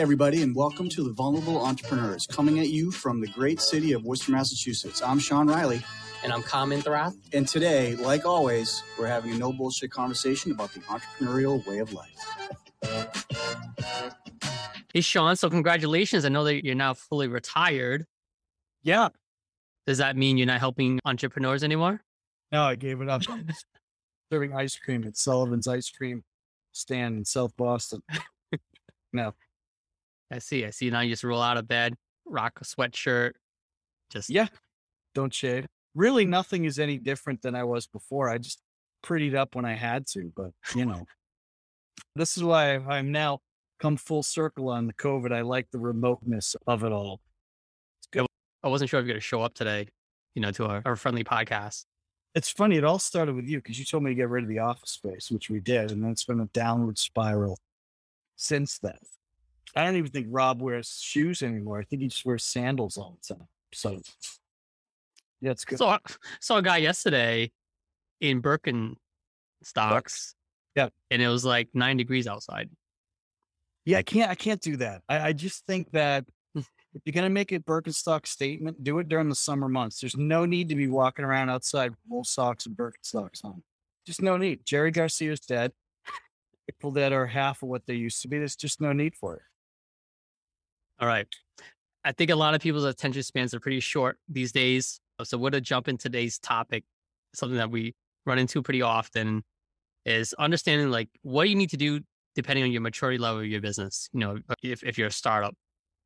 everybody, and welcome to the Vulnerable Entrepreneurs, coming at you from the great city of Worcester, Massachusetts. I'm Sean Riley. And I'm Kamen Thrath. And today, like always, we're having a no bullshit conversation about the entrepreneurial way of life. Hey, Sean. So, congratulations. I know that you're now fully retired. Yeah. Does that mean you're not helping entrepreneurs anymore? No, I gave it up. Serving ice cream at Sullivan's Ice Cream Stand in South Boston. no. I see. I see. Now you just roll out of bed, rock a sweatshirt. Just yeah. Don't shave. Really, nothing is any different than I was before. I just prettied up when I had to, but you know, this is why I'm now come full circle on the COVID. I like the remoteness of it all. Good. I wasn't sure if you're going to show up today, you know, to our, our friendly podcast. It's funny. It all started with you because you told me to get rid of the office space, which we did. And then it's been a downward spiral since then. I don't even think Rob wears shoes anymore. I think he just wears sandals all the time. So, yeah, it's good. So I saw a guy yesterday in Birkenstocks. Yeah. And it was like nine degrees outside. Yeah, I can't. I can't do that. I, I just think that if you're gonna make a Birkenstock statement, do it during the summer months. There's no need to be walking around outside wool socks and Birkenstocks on. Just no need. Jerry Garcia's dead. People that are half of what they used to be. There's just no need for it. All right. I think a lot of people's attention spans are pretty short these days. Uh, so, we're to jump in today's topic, something that we run into pretty often is understanding like what you need to do depending on your maturity level of your business. You know, uh, if, if you're a startup,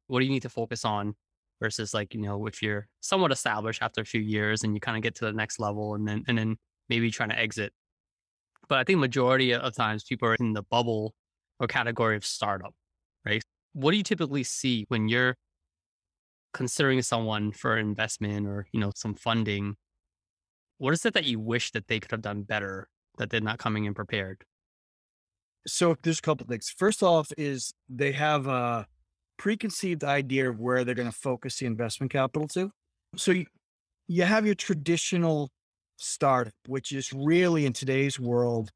what do you need to focus on versus like, you know, if you're somewhat established after a few years and you kind of get to the next level and then, and then maybe trying to exit. But I think majority of times people are in the bubble or category of startup? What do you typically see when you're considering someone for investment or, you know, some funding? What is it that you wish that they could have done better that they're not coming in prepared? So there's a couple of things. First off, is they have a preconceived idea of where they're going to focus the investment capital to. So you, you have your traditional startup, which is really in today's world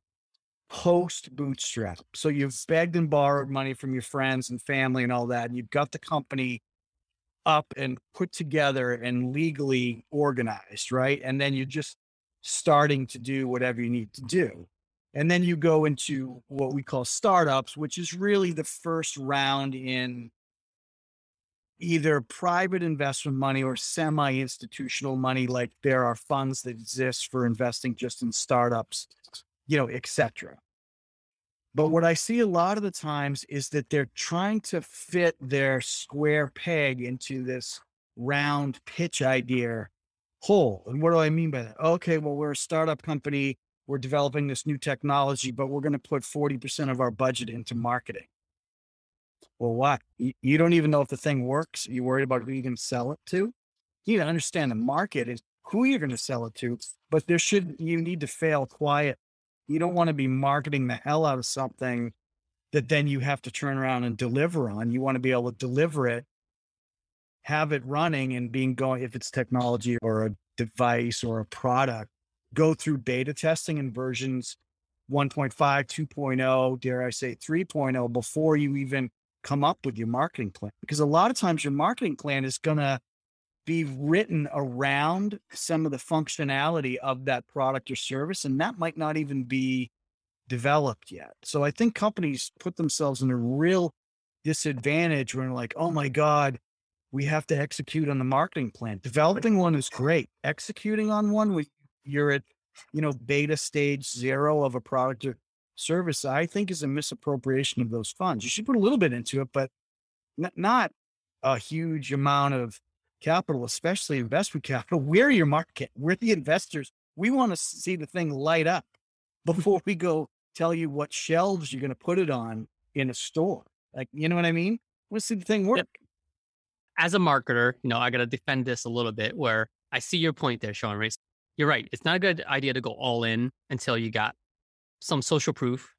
post bootstrap. So you've begged and borrowed money from your friends and family and all that, and you've got the company up and put together and legally organized, right? And then you're just starting to do whatever you need to do. And then you go into what we call startups, which is really the first round in either private investment money or semi institutional money. Like there are funds that exist for investing just in startups, you know, etc. But oh. what I see a lot of the times is that they're trying to fit their square peg into this round pitch idea hole. And what do I mean by that? Okay, well, we're a startup company. We're developing this new technology, but we're going to put 40% of our budget into marketing. Well, what? You don't even know if the thing works. You're worried about who you're going to sell it to. You need to understand the market is who you're going to sell it to, but there should, you need to fail quiet. You don't want to be marketing the hell out of something that then you have to turn around and deliver on. You want to be able to deliver it, have it running and being going, if it's technology or a device or a product, go through beta testing and versions 1.5, 2.0, dare I say 3.0 before you even come up with your marketing plan because a lot of times your marketing plan is going to be written around some of the functionality of that product or service and that might not even be developed yet. So i think companies put themselves in a real disadvantage when like oh my god we have to execute on the marketing plan. Developing one is great. Executing on one when you're at you know beta stage zero of a product or service, I think is a misappropriation of those funds. You should put a little bit into it, but not a huge amount of capital, especially investment capital. We're your market. We're the investors. We want to see the thing light up before we go tell you what shelves you're going to put it on in a store. Like, you know what I mean? Let's see the thing work. Yep. As a marketer, you know, I got to defend this a little bit where I see your point there, Sean, right? You're right. It's not a good idea to go all in until you got some social proof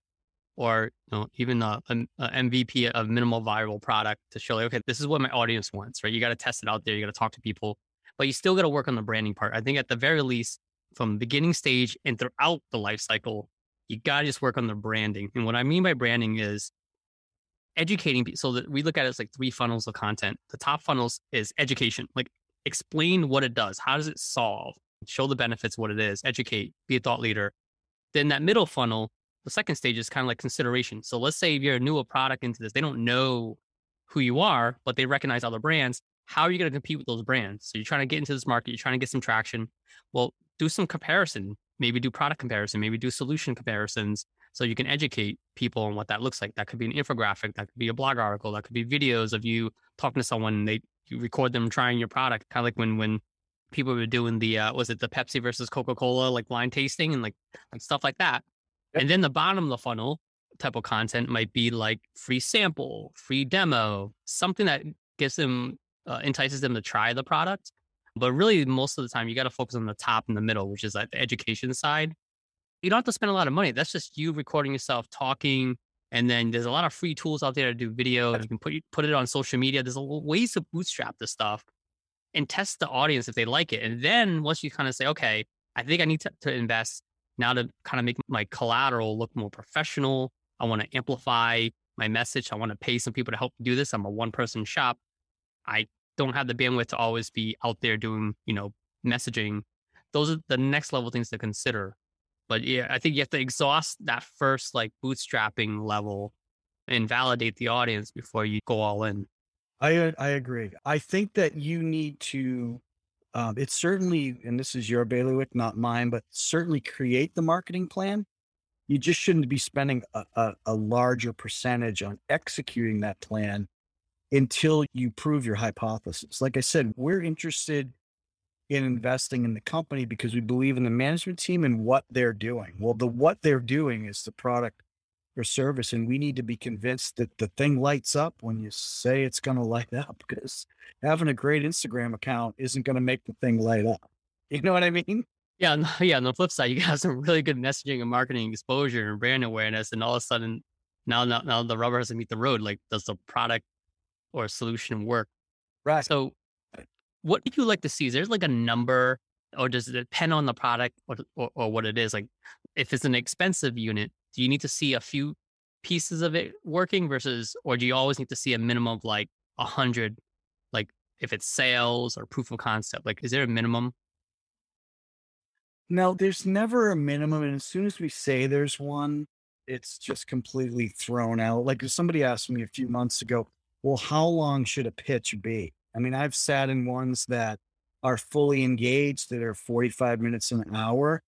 or you know, even a, a, a, MVP of minimal viable product to show like, okay, this is what my audience wants, right? You got to test it out there. You got to talk to people, but you still got to work on the branding part. I think at the very least, from beginning stage and throughout the life cycle, you got to just work on the branding. And what I mean by branding is educating people. So that we look at it as like three funnels of content. The top funnels is education, like explain what it does. How does it solve? Show the benefits, what it is, educate, be a thought leader. Then that middle funnel, the second stage is kind of like consideration. So let's say you're a newer product into this, they don't know who you are, but they recognize other brands. How are you going to compete with those brands? So you're trying to get into this market, you're trying to get some traction. Well, do some comparison, maybe do product comparison, maybe do solution comparisons, so you can educate people on what that looks like. That could be an infographic, that could be a blog article, that could be videos of you talking to someone and they you record them trying your product, kind of like when when people were doing the uh, was it the Pepsi versus Coca Cola like blind tasting and like like stuff like that. Yep. And then the bottom of the funnel type of content might be like free sample, free demo, something that gives them uh, entices them to try the product. But really, most of the time, you got to focus on the top and the middle, which is like the education side you don't have to spend a lot of money. That's just you recording yourself talking. And then there's a lot of free tools out there to do video. You can put put it on social media. There's a ways to bootstrap this stuff and test the audience if they like it. And then once you kind of say, okay, I think I need to, to invest now to kind of make my collateral look more professional. I want to amplify my message. I want to pay some people to help do this. I'm a one person shop. I don't have the bandwidth to always be out there doing, you know, messaging. Those are the next level things to consider but yeah, I think you have to exhaust that first like bootstrapping level and validate the audience before you go all in. I uh, I agree. I think that you need to. Um, it's certainly, and this is your bailiwick, not mine, but certainly create the marketing plan. You just shouldn't be spending a, a, a larger percentage on executing that plan until you prove your hypothesis. Like I said, we're interested in investing in the company because we believe in the management team and what they're doing. Well, the what they're doing is the product or service, and we need to be convinced that the thing lights up when you say it's going to light up. Because having a great Instagram account isn't going to make the thing light up. You know what I mean? Yeah, no, yeah. On the flip side, you have some really good messaging and marketing exposure and brand awareness, and all of a sudden, now, now, now the rubber has to meet the road. Like, does the product or solution work? Right. So what do you like to see? Is there like a number or does it depend on the product or, or, or, what it is? Like if it's an expensive unit, do you need to see a few pieces of it working versus, or do you always need to see a minimum of like a hundred, like if it's sales or proof of concept, like is there a minimum? No, there's never a minimum. And as soon as we say there's one, it's just completely thrown out. Like somebody asked me a few months ago, well, how long should a pitch be? I mean, I've sat in ones that are fully engaged that are 45 minutes an hour.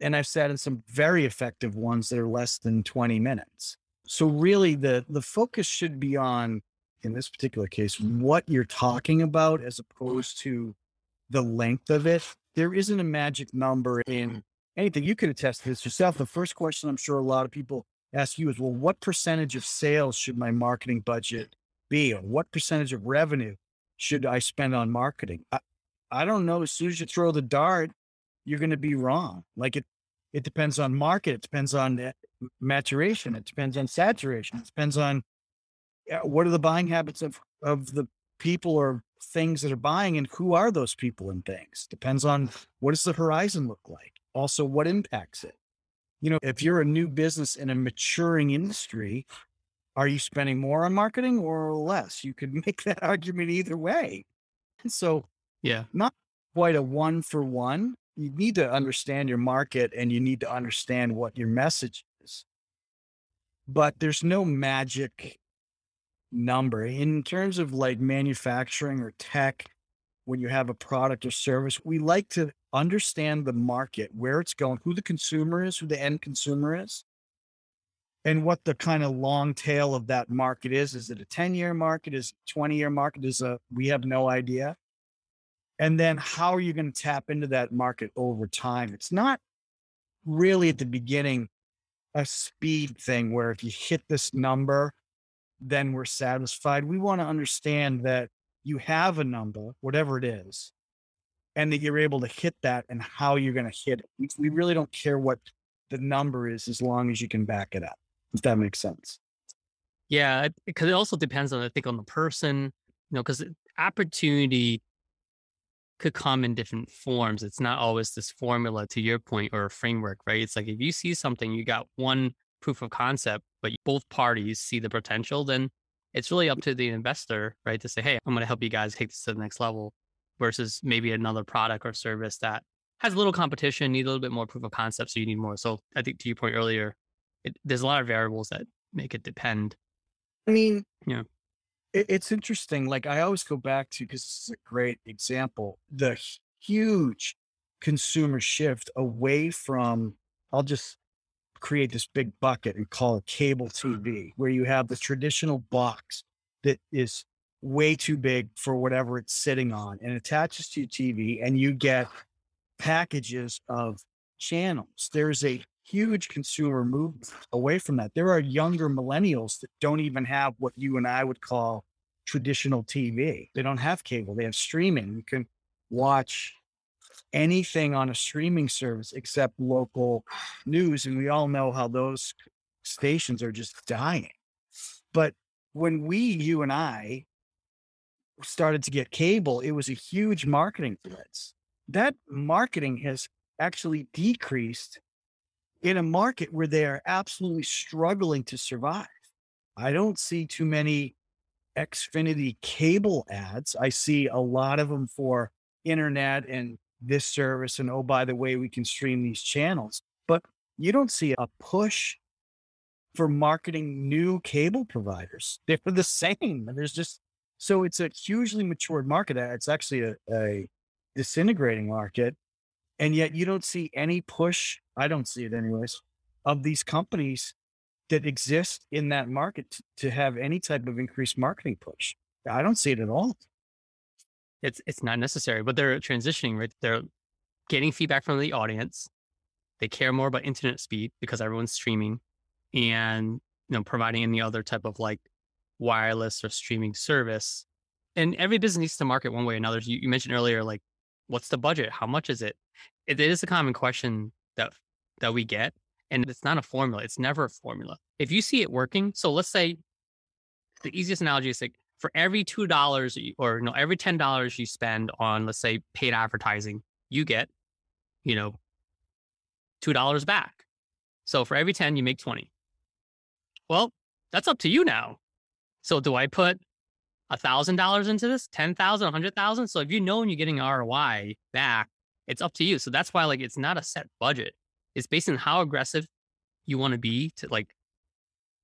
And I've sat in some very effective ones that are less than 20 minutes. So really the the focus should be on in this particular case what you're talking about as opposed to the length of it. There isn't a magic number in mm-hmm. anything. You could attest to this yourself. The first question I'm sure a lot of people ask you is, well, what percentage of sales should my marketing budget be or what percentage of revenue should I spend on marketing? I, I don't know. As soon as you throw the dart, you're going to be wrong. Like it, it depends on market. It depends on eh, maturation. It depends on saturation. It depends on eh, what are the buying habits of, of the people or things that are buying and who are those people and things. Depends on what does the horizon look like? Also, what impacts it? You know, if you're a new business in a maturing industry, are you spending more on marketing or less? You could make that argument either way. And so, yeah, not quite a one for one. You need to understand your market and you need to understand what your message is. But there's no magic number in terms of like manufacturing or tech. When you have a product or service, we like to understand the market, where it's going, who the consumer is, who the end consumer is and what the kind of long tail of that market is. Is it a 10 year market? Is it 20 year market? Is a, we have no idea. And then how are you going to tap into that market over time? It's not really at the beginning a speed thing where if you hit this number, then we're satisfied. We want to understand that you have a number, whatever it is, and that you're able to hit that and how you're going to hit it. We really don't care what the number is as long as you can back it up if that makes sense. Yeah, because it also depends on I think on the person, you know, because uh, opportunity could come in different forms. It's not always this formula to your point or a framework, right? It's like if you see something, you got one proof of concept, but both parties see the potential, then it's really up to the investor, right, to say, hey, I'm going to help you guys take this to the next level versus maybe another product or service that has a little competition, need a little bit more proof of concept. So you need more. So I think to your point earlier, it, there's a lot of variables that make it depend. I mean, Yeah. It, it's interesting. Like I always go back to, because this is a great example, the huge consumer shift away from, I'll just create this big bucket and call it cable TV, where you have the traditional box that is way too big for whatever it's sitting on and attaches to your TV, and you get packages of channels. There's a huge consumer movement away from that. There are younger millennials that don't even have what you and I would call traditional TV. They don't have cable, they have streaming. You can watch anything on a streaming service except local news. And we all know how those stations are just dying. But when we, you and I, started to get cable, it was a huge marketing blitz. That marketing has actually decreased in a market where they are absolutely struggling to survive. I don't see too many Xfinity cable ads. I see a lot of them for internet and this service. And oh, by the way, we can stream these channels. But you don't see a push for marketing new cable providers. They're for the same. And there's just so it's a hugely matured market. Uh, it's actually a, a disintegrating market. And yet you don't see any push. I don't see it anyways of these companies that exist in that market to have any type of increased marketing push. I don't see it at all. It's it's not necessary, but they're transitioning, right? They're getting feedback from the audience. They care more about internet speed because everyone's streaming and you know providing any other type of like wireless or streaming service. And every business needs to market one way or another. You, you mentioned earlier, like, what's the budget? How much is it? it? It is a common question that that we get, and it's not a formula. It's never a formula. If you see it working, so let's say the easiest analogy is like for every two dollars or no, every ten dollars you spend on, let's say, paid advertising, you get, you know, two dollars back. So for every ten, you make twenty. Well, that's up to you now. So do I put a thousand dollars into this, ten thousand, a hundred thousand? So if you know when you're getting ROI back, it's up to you. So that's why like it's not a set budget. It's based on how aggressive you want to be to like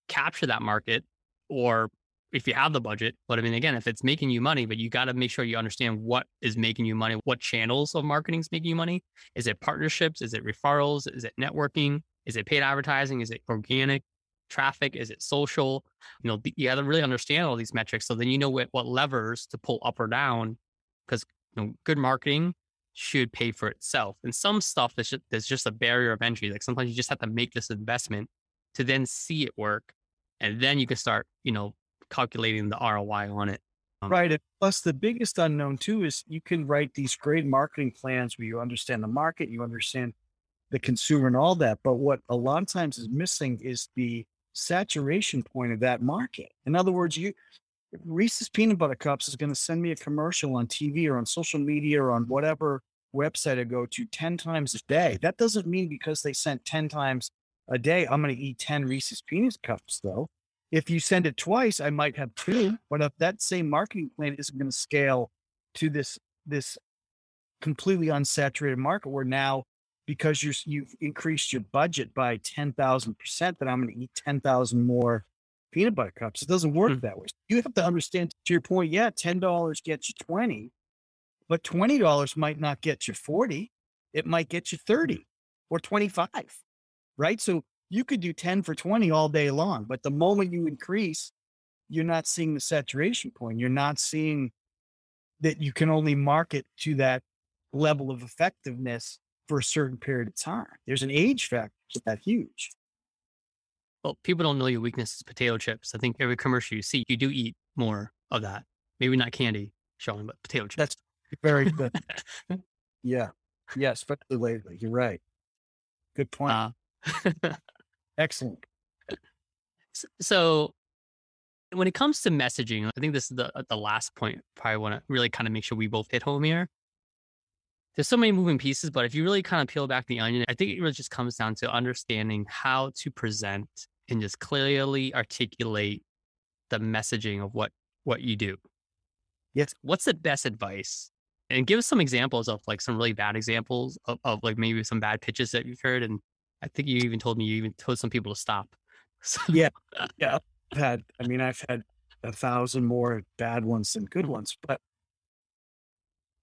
capture that market or if you have the budget. But I mean, again, if it's making you money, but you got to make sure you understand what is making you money, what channels of marketing is making you money. Is it partnerships? Is it referrals? Is it networking? Is it paid advertising? Is it organic traffic? Is it social? You know, you got to really understand all these metrics. So then you know what, what levers to pull up or down because you know, good marketing should pay for itself. And some stuff is just, there's just a barrier of entry. Like sometimes you just have to make this investment to then see it work. And then you can start, you know, calculating the ROI on it. Um, right. And plus, the biggest unknown too is you can write these great marketing plans where you understand the market, you understand the consumer and all that. But what a lot of times is missing is the saturation point of that market. In other words, you Reese's peanut butter cups is going to send me a commercial on TV or on social media or on whatever website I go to 10 times a day. That doesn't mean because they sent 10 times a day, I'm going to eat 10 Reese's peanut cups though. If you send it twice, I might have two. But if that same marketing plan isn't going to scale to this this completely unsaturated market, where now because you're you've increased your budget by ten thousand percent, that I'm going to eat ten thousand more peanut butter cups. It doesn't work mm. that way. You have to understand. To your point, yeah, ten dollars gets you twenty, but twenty dollars might not get you forty. It might get you thirty or twenty five, right? So you could do 10 for 20 all day long, but the moment you increase, you're not seeing the saturation point. You're not seeing that you can only market to that level of effectiveness for a certain period of time. There's an age factor that's that huge. Well, people don't know your weakness is potato chips. I think every commercial you see, you do eat more of that. Maybe not candy, Sean, but potato chips. That's very good. yeah. Yes, especially lately. You're right. Good point. Uh, Excellent. So when it comes to messaging, I think this is the the last point. Probably want to really kind of make sure we both hit home here. There's so many moving pieces, but if you really kind of peel back the onion, I think it really just comes down to understanding how to present and just clearly articulate the messaging of what what you do. Yes. What's the best advice? And give us some examples of like some really bad examples of, of like maybe some bad pitches that you've heard. And I think you even told me you even told some people to stop. So, Yeah. Yeah. I've had, I mean, I've had a thousand more bad ones than good ones, but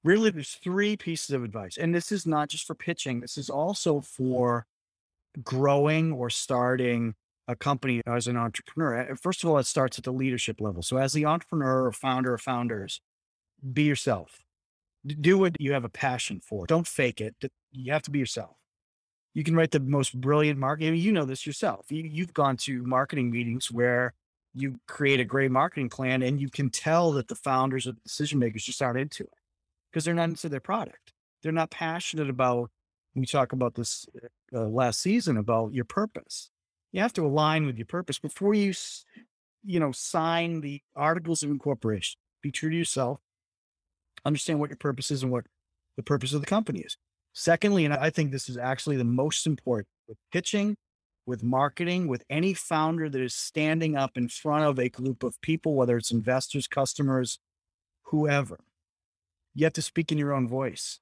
really there's three pieces of advice. And this is not just for pitching. This is also for growing or starting a company as an entrepreneur. Uh, First of all, it starts at the leadership level. So as the entrepreneur or founder of founders, be yourself. Do what you have a passion for. Don't fake it. You have to be yourself. You can write the most brilliant marketing. You know this yourself. You, you've gone to marketing meetings where you create a great marketing plan and you can tell that the founders or the decision makers just aren't into it because they're not into their product. They're not passionate about, we talk about this uh, last season about your purpose. You have to align with your purpose before you, you know, sign the articles of incorporation. Be true to yourself. Understand what your purpose is and what the purpose of the company is. Secondly, and I think this is actually the most important with pitching, with marketing, with any founder that is standing up in front of a group of people, whether it's investors, customers, whoever, you have to speak in your own voice.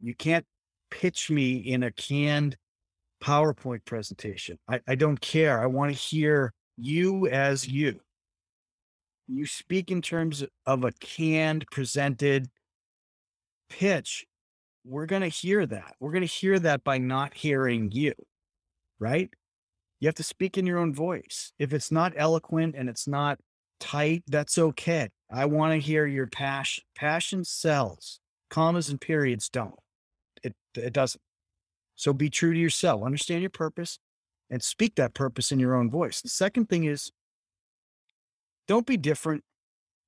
You can't pitch me in a canned PowerPoint presentation. I, I don't care. I want to hear you as you. You speak in terms of a canned, presented pitch. We're going to hear that. We're going to hear that by not hearing you, right? You have to speak in your own voice. If it's not eloquent and it's not tight, that's okay. I want to hear your passion. Passion sells. Commas and periods don't. It it doesn't. So be true to yourself. Understand your purpose and speak that purpose in your own voice. The second thing is don't be different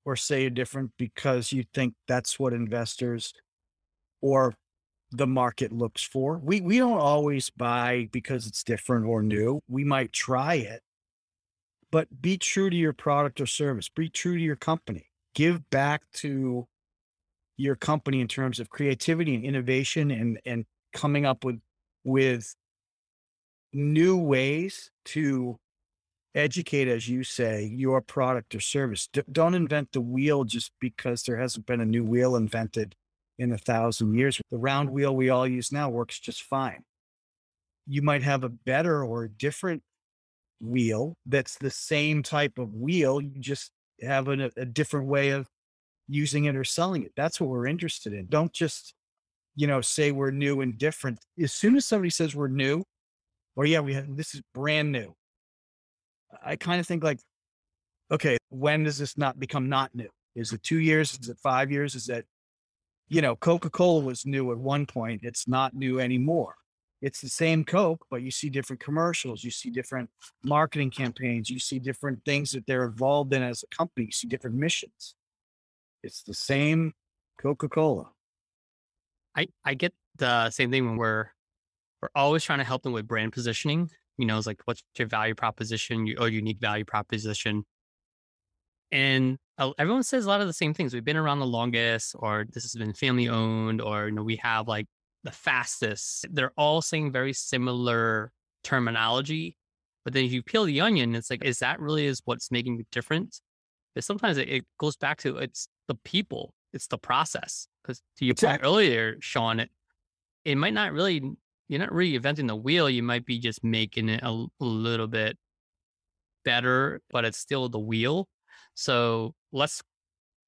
or say you're different because you think that's what investors or the market looks for. We we don't always buy because it's different or new. We might try it, but be true to your product or service. Be true to your company. Give back to your company in terms of creativity and innovation and and coming up with with new ways to educate as you say your product or service D- don't invent the wheel just because there hasn't been a new wheel invented in a thousand years the round wheel we all use now works just fine you might have a better or different wheel that's the same type of wheel you just have a, a different way of using it or selling it. That's what we're interested in. Don't just you know say we're new and different. As soon as somebody says we're new or yeah we have this is brand new. I kind of think like okay when does this not become not new? Is it two years? Is it five years? Is it you know coca-cola was new at one point. It's not new anymore it's the same coke but you see different commercials you see different marketing campaigns you see different things that they're involved in as a company you see different missions it's the same coca-cola I, I get the same thing when we're we're always trying to help them with brand positioning. You know, it's like what's your value proposition your- or unique value proposition. And uh, everyone says a lot of the same things. We've been around the longest, or this has been family owned, or you know, we have like the fastest. They're all saying very similar terminology. But then if you peel the onion, it's like, is that really is what's making the difference? But sometimes it, it goes back to it's the people, it's the process. Because to your point earlier, Sean, it it might not really you're not really inventing the wheel. You might be just making it a little bit better, but it's still the wheel. So let's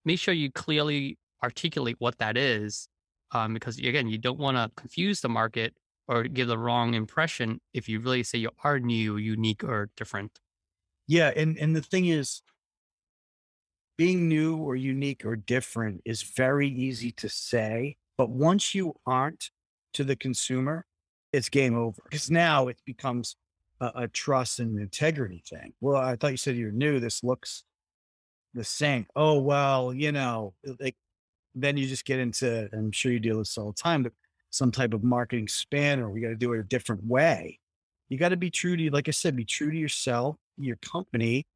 make sure you clearly articulate what that is, um, because again, you don't want to confuse the market or give the wrong impression if you really say you are new, unique, or different. Yeah, and and the thing is, being new or unique or different is very easy to say, but once you aren't to the consumer, it's game over. Because now it becomes a, a trust and integrity thing. Well, I thought you said you're new. This looks the same. Oh well, you know, like then you just get into. I'm sure you deal with this all the time, but some type of marketing spin, or we got to do it a different way. You got to be true to, like I said, be true to yourself, your company,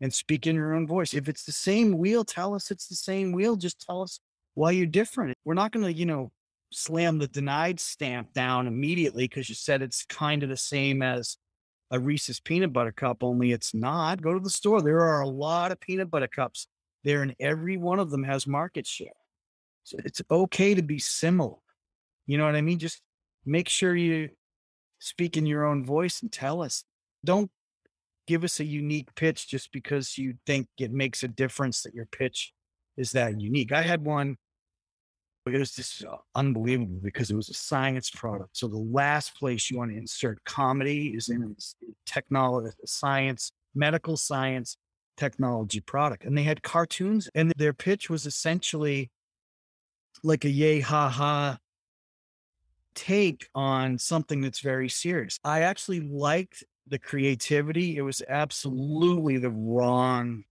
and speak in your own voice. If it's the same wheel, tell us it's the same wheel. Just tell us why you're different. We're not going to, you know, slam the denied stamp down immediately because you said it's kind of the same as a Reese's peanut butter cup, only it's not. Go to the store. There are a lot of peanut butter cups there, and every one of them has market share. It's okay to be similar. You know what I mean? Just make sure you speak in your own voice and tell us. Don't give us a unique pitch just because you think it makes a difference that your pitch is that unique. I had one it was just uh, unbelievable because it was a science product. So the last place you want to insert comedy is in technology, science, medical science, technology product. And they had cartoons, and their pitch was essentially like a yay ha ha take on something that's very serious. I actually liked the creativity. It was absolutely the wrong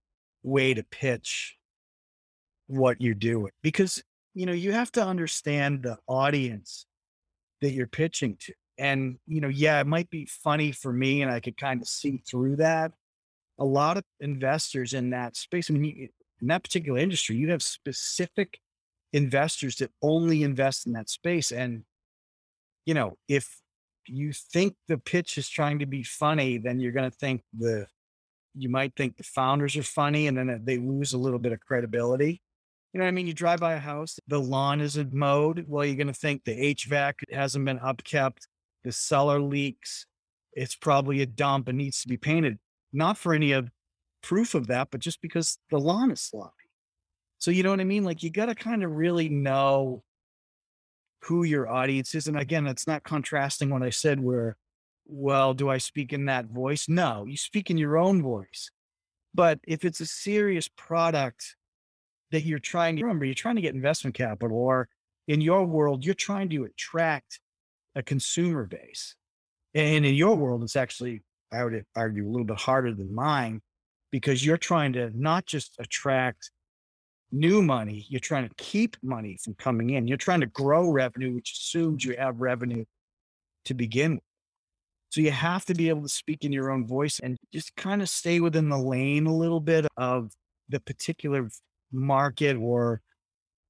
way to pitch what you're doing because you know, you have to understand the audience that you're pitching to. And, you know, yeah, it might be funny for me and I could kind of see through that. A lot of investors in that space, I mean, in that particular industry, you have specific investors that only invest in that space. And, you know, if you think the pitch is trying to be funny, then you're going to think the, you might think the founders are funny and then they lose a little bit of credibility. You know what I mean? You drive by a house, the lawn isn't mowed. Well, you're going to think the HVAC hasn't been upkept. The cellar leaks. It's probably a dump and needs to be painted. Not for any of proof of that, but just because the lawn is sloppy. So, you know what I mean? Like, you got to kind of really know who your audience is. And again, it's not contrasting what I said where, well, do I speak in that voice? No, you speak in your own voice. But if it's a serious product, that you're trying to remember, you're trying to get investment capital, or in your world, you're trying to attract a consumer base. And in your world, it's actually, I would argue, a little bit harder than mine because you're trying to not just attract new money, you're trying to keep money from coming in. You're trying to grow revenue, which assumes you have revenue to begin with. So you have to be able to speak in your own voice and just kind of stay within the lane a little bit of the particular market or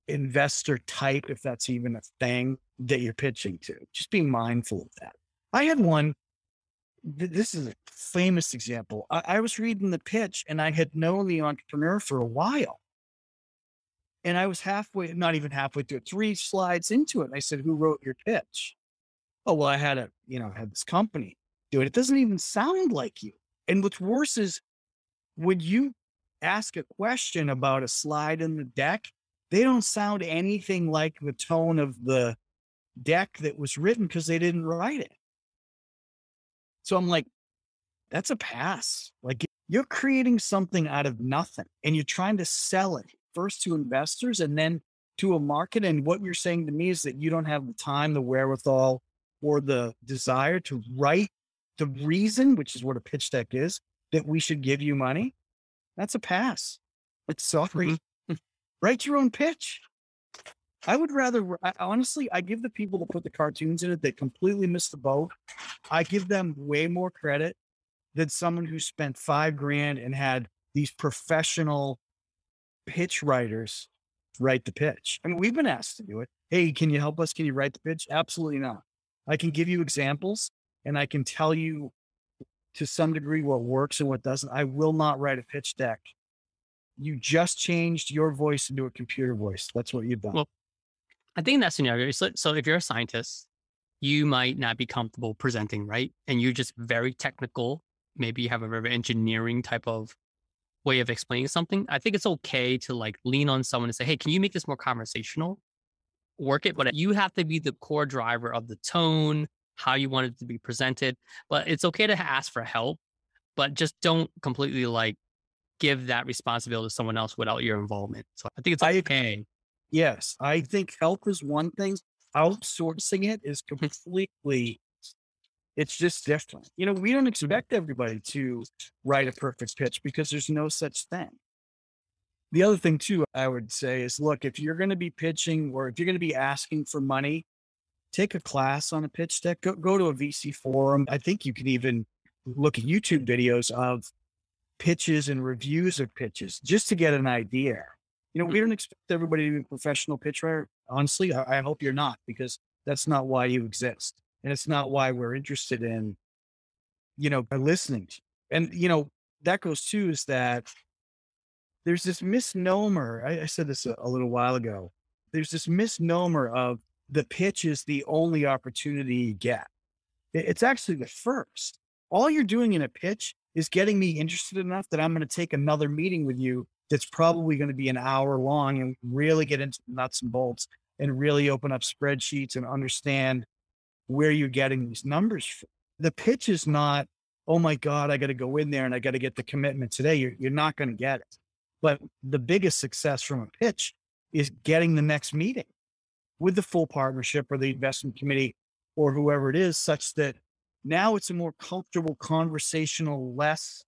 investor type, if that's even a thing that you're pitching to. Just be mindful of that. I had one. this is a famous example. I, I was reading the pitch and I had known the entrepreneur for a while. And I was halfway, not even halfway through three slides into it. And I said, Who wrote your pitch? Oh, well, I had a, you know, I had this company do it. It doesn't even sound like you. And what's worse is when you ask a question about a slide in the deck, they don't sound anything like the tone of the deck that was written because they didn't write it. So I'm like, that's a pass. Like you're creating something out of nothing and you're trying to sell it first to investors and then to a market. And what you're saying to me is that you don't have the time, the wherewithal, or the desire to write the reason, which is what a pitch deck is, that we should give you money. That's a pass. It's sorry. Mm-hmm. Write your own pitch. I would rather, I, honestly, I give the people that put the cartoons in it that completely missed the boat. I give them way more credit than someone who spent five grand and had these professional pitch writers write the pitch. I mean, we've been asked to do it. Hey, can you help us? Can you write the pitch? Absolutely not. I can give you examples and I can tell you to some degree what works and what doesn't. I will not write a pitch deck. You just changed your voice into a computer voice. That's what you've done. Well, I think in that scenario, so, so if you're a scientist, you might not be comfortable presenting, right? And you're just very technical. Maybe you have a very engineering type of way of explaining something. I think it's okay to like lean on someone and say, hey, can you make this more conversational? Work it, but you have to be the core driver of the tone, how you want it to be presented. But it's okay to ask for help, but just don't completely like give that responsibility to someone else without your involvement. So I think it's okay. I, yes, I think help is one thing. Outsourcing it is completely it's just different. You know, we don't expect everybody to write a perfect pitch because there's no such thing. The other thing, too, I would say is look, if you're going to be pitching or if you're going to be asking for money, take a class on a pitch deck, go, go to a VC forum. I think you can even look at YouTube videos of pitches and reviews of pitches just to get an idea. You know, we don't expect everybody to be a professional pitch writer. Honestly, I, I hope you're not because that's not why you exist. And it's not why we're interested in, you know, by listening. to you. And, you know, that goes too is that there's this misnomer. I, I said this a, a little while ago. There's this misnomer of the pitch is the only opportunity you get. It- It's actually the first. All you're doing in a pitch is getting me interested enough that I'm going to take another meeting with you that's probably going to be an hour long and really get into the nuts and bolts and really open up spreadsheets and understand where you're getting these numbers. The pitch is not, oh my God, I got to go in there and I got to get the commitment today. You're, you're not going to get it. But the biggest success from a pitch is getting the next meeting with the full partnership or the investment committee or whoever it is, such that now it's a more comfortable conversational, less,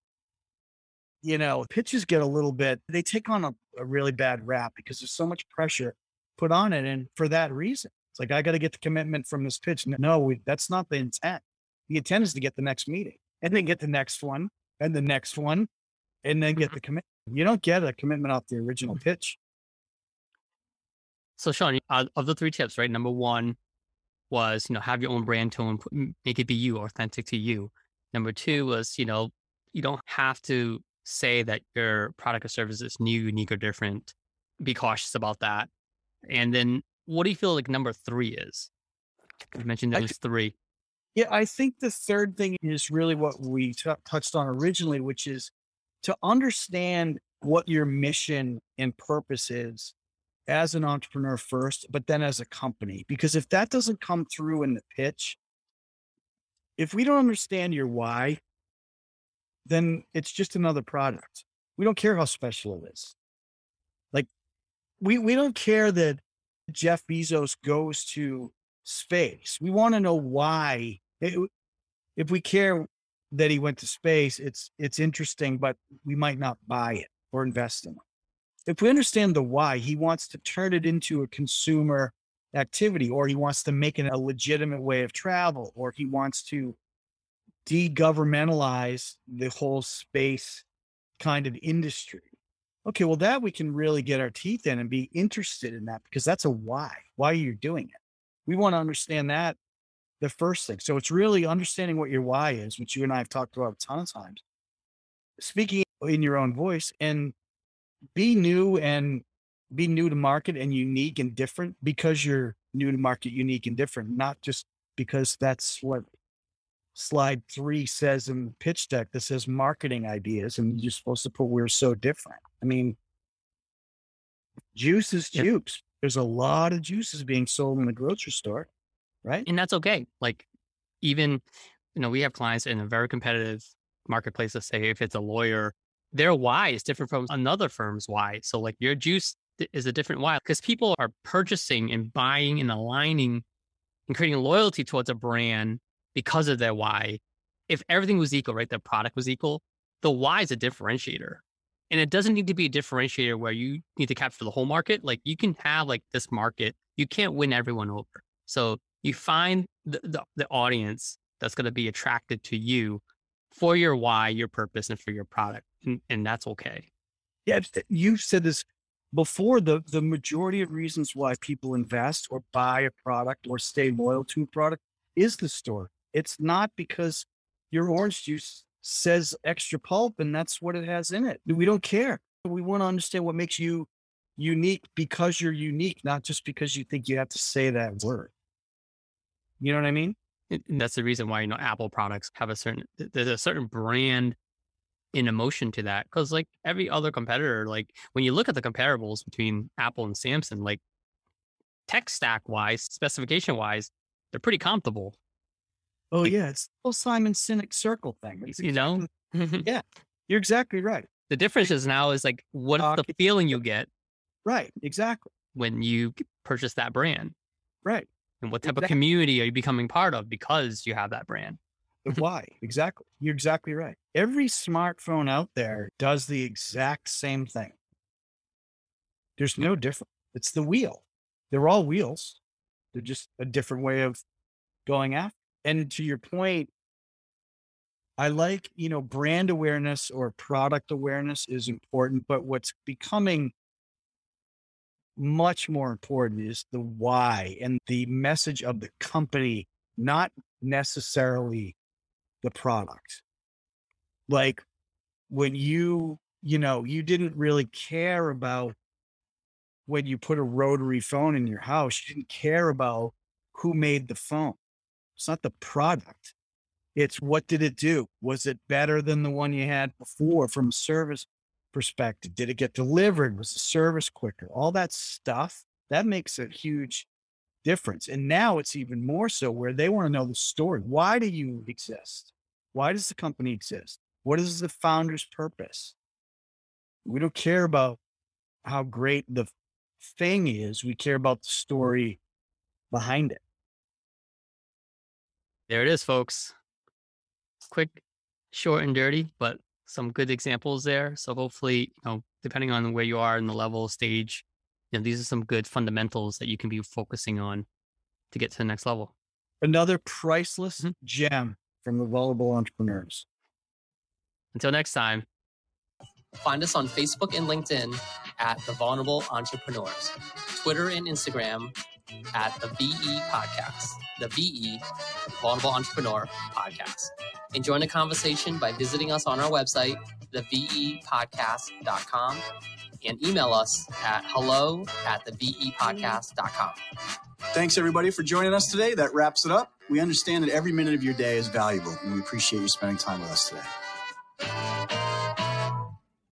you know, pitches get a little bit, they take on a, a really bad rap because there's so much pressure put on it. And for that reason, it's like, I got to get the commitment from this pitch. No, we, that's not the intent. The intent is to get the next meeting and then get the next one and the next one and then get the commitment. You don't get a commitment off the original pitch. So Sean, uh, of the three tips, right? Number one was, you know, have your own brand tone, make it be you, authentic to you. Number two was, you know, you don't have to say that your product or service is new, unique, or different. Be cautious about that. And then what do you feel like number three is? You mentioned I those three. Yeah, I think the third thing is really what we t- touched on originally, which is to understand what your mission and purpose is as an entrepreneur first, but then as a company. Because if that doesn't come through in the pitch, if we don't understand your why, then it's just another product. We don't care how special it is. Like we we don't care that Jeff Bezos goes to space. We want to know why. It- if we care that he went to space, it's it's interesting, but we might not buy it or invest in it. If we understand the why, he wants to turn it into a consumer activity, or he wants to make it a legitimate way of travel, or he wants to de-governmentalize the whole space kind of industry. Okay, well, that we can really get our teeth in and be interested in that because that's a why. Why are you're doing it. We want to understand that the first thing. So it's really understanding what your why is, which you and I have talked about a ton of times. Speaking in your own voice and be new and be new to market and unique and different because you're new to market, unique and different, not just because that's what slide three says in the pitch deck that says marketing ideas and you're supposed to put we're so different. I mean, juice is juice. There's a lot of juices being sold in the grocery store, right? and that's okay. Like even, you know, we have clients in a very competitive marketplace. Let's say if it's a lawyer, their why is different from another firm's why. So like your juice is a different why because people are purchasing and buying and aligning and creating loyalty towards a brand because of their why. If everything was equal, right? The product was equal, the why is a differentiator. And it doesn't need to be a differentiator where you need to capture the whole market. Like you can have like this market, you can't win everyone over. So you find the, the, the audience that's going to be attracted to you for your why, your purpose, and for your product. And, and that's okay. Yeah, eh, you've said this before. The the majority of reasons why people invest or buy a product or stay loyal to a product is the store. It's not because your orange juice says extra pulp and that's what it has in it. We don't care. We want to understand what makes you unique because you're unique, not just because you think you have to say that word. You know what I mean? And that's the reason why, you know, Apple products have a certain, there's a certain brand in emotion to that. Cause like every other competitor, like when you look at the comparables between Apple and Samsung, like tech stack wise, specification wise, they're pretty comparable, Oh yeah, it's the whole Simon Sinek circle thing. It's you know? yeah, you're exactly right. the difference is now is like, what is the feeling you get Right. Exactly. when you purchase that brand? Right. And what type of community are you becoming part of because you have that brand? The why. Exactly. You're exactly right. Every smartphone out there does the exact same thing. There's no difference. It's the wheel. They're all wheels. They're just a different way of going after. And to your point, I like, you know, brand awareness or product awareness is important, but what's becoming much more important is the why and the message of the company, not necessarily the product. Like when you, you know, you didn't really care about when you put a rotary phone in your house, you didn't care about who made the phone. It's not the product. It's what did it do? Was it better than the one you had before from a service perspective? Did it get delivered? Was the service quicker? All that stuff that makes a huge difference. And now it's even more so where they want to know the story. Why do you exist? Why does the company exist? What is the founder's purpose? We don't care about how great the thing is. We care about the story behind it. There it is, folks. Quick, short, and dirty, but some good examples there. So hopefully, you know, depending on where you are in the level stage, you know, these are some good fundamentals that you can be focusing on to get to the next level. Another priceless Mhm. gem from the vulnerable entrepreneurs. Until next time. Find us on Facebook and LinkedIn at The Vulnerable Entrepreneurs, Twitter and Instagram at The VE Podcast, The VE Vulnerable Entrepreneur Podcast. And join the conversation by visiting us on our website, thevepodcast.com, and email us at hello at thevepodcast.com. Thanks everybody for joining us today. That wraps it up. We understand that every minute of your day is valuable and we appreciate you spending time with us today.